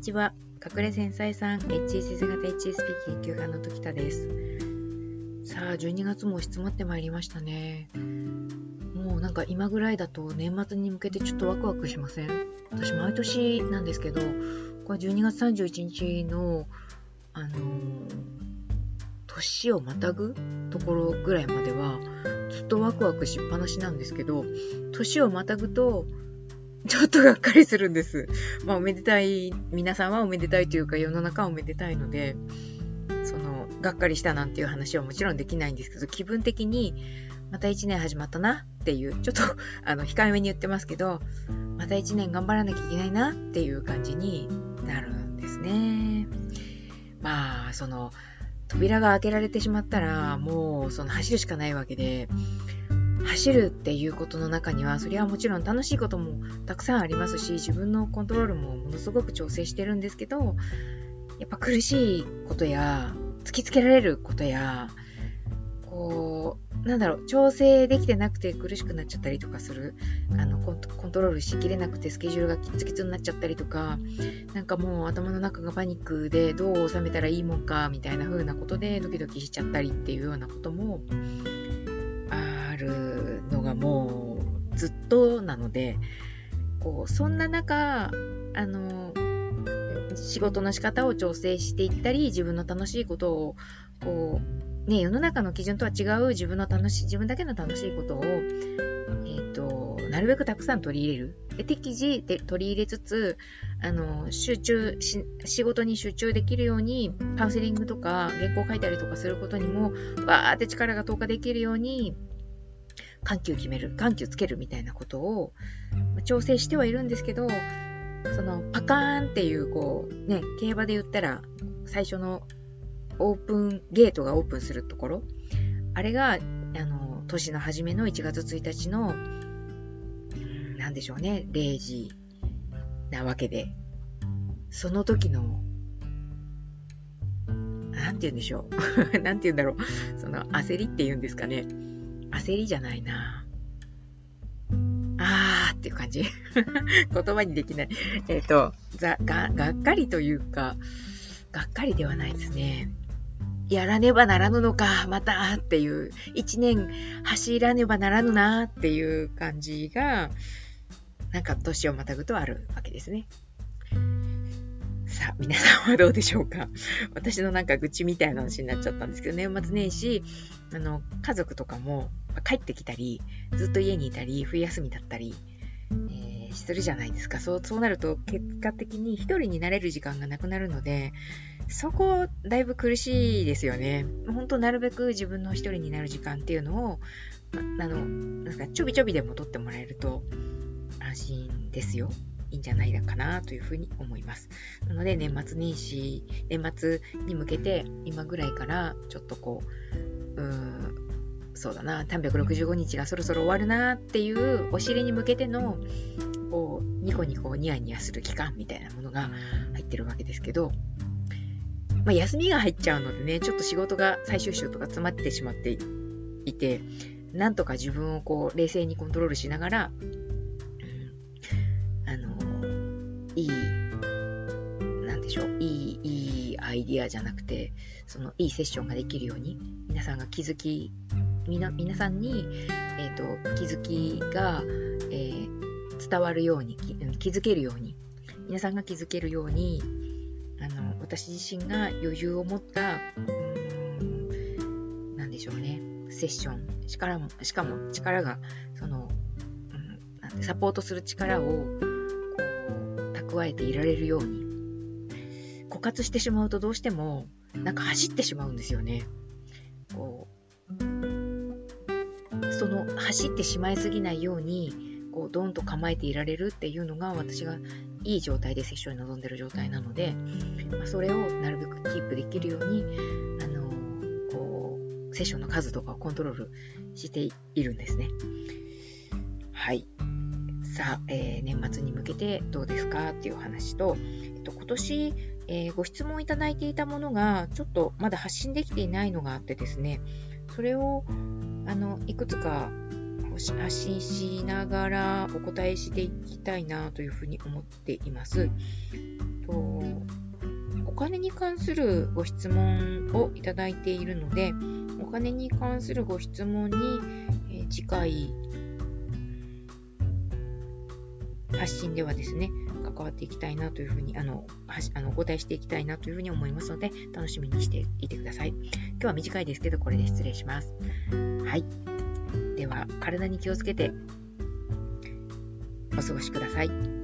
にちは。隠れ繊細さん、HSS 型 HSP 研究家の時田です。さあ、12月も押し詰まってまいりましたね。もうなんか今ぐらいだと年末に向けてちょっとワクワクしません？私毎年なんですけど、これ12月31日の、あのー、年をまたぐところぐらいまでは、ずっとワクワクしっぱなしなんですけど、年をまたぐと、ちょっとがっかりするんです。まあ、おめでたい、皆さんはおめでたいというか、世の中はおめでたいので、その、がっかりしたなんていう話はもちろんできないんですけど、気分的に、また一年始まったなっていう、ちょっと、あの、控えめに言ってますけど、また一年頑張らなきゃいけないなっていう感じになるんですね。まあ、その、扉が開けられてしまったら、もう、その走るしかないわけで、走るっていうことの中には、それはもちろん楽しいこともたくさんありますし、自分のコントロールもものすごく調整してるんですけど、やっぱ苦しいことや、突きつけられることや、こう、なんだろう、調整できてなくて苦しくなっちゃったりとかする、あのコントロールしきれなくてスケジュールがキツキツになっちゃったりとか、なんかもう頭の中がパニックでどう収めたらいいもんか、みたいな風なことでドキドキしちゃったりっていうようなことも、るのがもうずっとなので、こう、そんな中、あの、仕事の仕方を調整していったり、自分の楽しいことを、こう、ね、世の中の基準とは違う自分の楽しい、自分だけの楽しいことを、えっ、ー、と、なるべくたくさん取り入れる。で適時で取り入れつつ、あの、集中し、仕事に集中できるように、カウンセリングとか原稿書いたりとかすることにも、わーって力が投下できるように、緩急決める、緩急つけるみたいなことを調整してはいるんですけど、そのパカーンっていう、こう、ね、競馬で言ったら、最初のオープン、ゲートがオープンするところ、あれが、あの、年の初めの1月1日の、なんでしょうね、0時なわけで、その時の、なんて言うんでしょう。なんて言うんだろう。その焦りって言うんですかね。焦りじゃないな。あーっていう感じ。言葉にできない。えっ、ー、と、ざ、が、がっかりというか、がっかりではないですね。やらねばならぬのか、またっていう、一年走らねばならぬなっていう感じが、なんか年をまたぐとあるわけですね。さ、皆さんはどうでしょうか？私のなんか愚痴みたいな話になっちゃったんですけど、年末年始、あの、家族とかも帰ってきたり、ずっと家にいたり、冬休みだったり、えー、するじゃないですか。そう、そうなると結果的に一人になれる時間がなくなるので、そこ、だいぶ苦しいですよね。本当なるべく自分の一人になる時間っていうのを、あの、なんかちょびちょびでも取ってもらえると安心ですよ。いいんじゃないかなというふうに思います。なので年末年始、年末に向けて今ぐらいからちょっとこう、うーん、そうだな、365日がそろそろ終わるなっていうお尻に向けての、こう、ニコニコニヤニヤする期間みたいなものが入ってるわけですけど、まあ、休みが入っちゃうのでね、ちょっと仕事が最終週とか詰まってしまっていて、なんとか自分をこう冷静にコントロールしながら、いい、なんでしょう、いい、いいアイディアじゃなくて、そのいいセッションができるように、皆さんが気づき、みな皆さんに、え、ー、と気づきが、えー、伝わるように気づけるように、皆さんが気づけるように、あの私自身が余裕を持った、うん、なんでしょうね、セッション、力も、しかも力が、その、うん、サポートする力を蓄えていられるように枯渇してしまうとどうしてもなんか走ってしまうんですよね。こうその走ってしまいすぎないようにこうドンと構えていられるっていうのが私がいい状態でセッションに臨んでる状態なので、まあ、それをなるべくキープできるようにあのこうセッションの数とかをコントロールしているんですね。はい。さあ、えー、年末に向けてどうですかっていう話と、えっと、今年、えー、ご質問いただいていたものが、ちょっとまだ発信できていないのがあってですね、それを、あの、いくつか発信しながらお答えしていきたいなというふうに思っています。と、お金に関するご質問をいただいているので、お金に関するご質問に、えー、次回、発信ではですね、関わっていきたいなというふうに、あの、あのお答えしていきたいなというふうに思いますので、楽しみにしていてください。今日は短いですけど、これで失礼します。はい。では、体に気をつけてお過ごしください。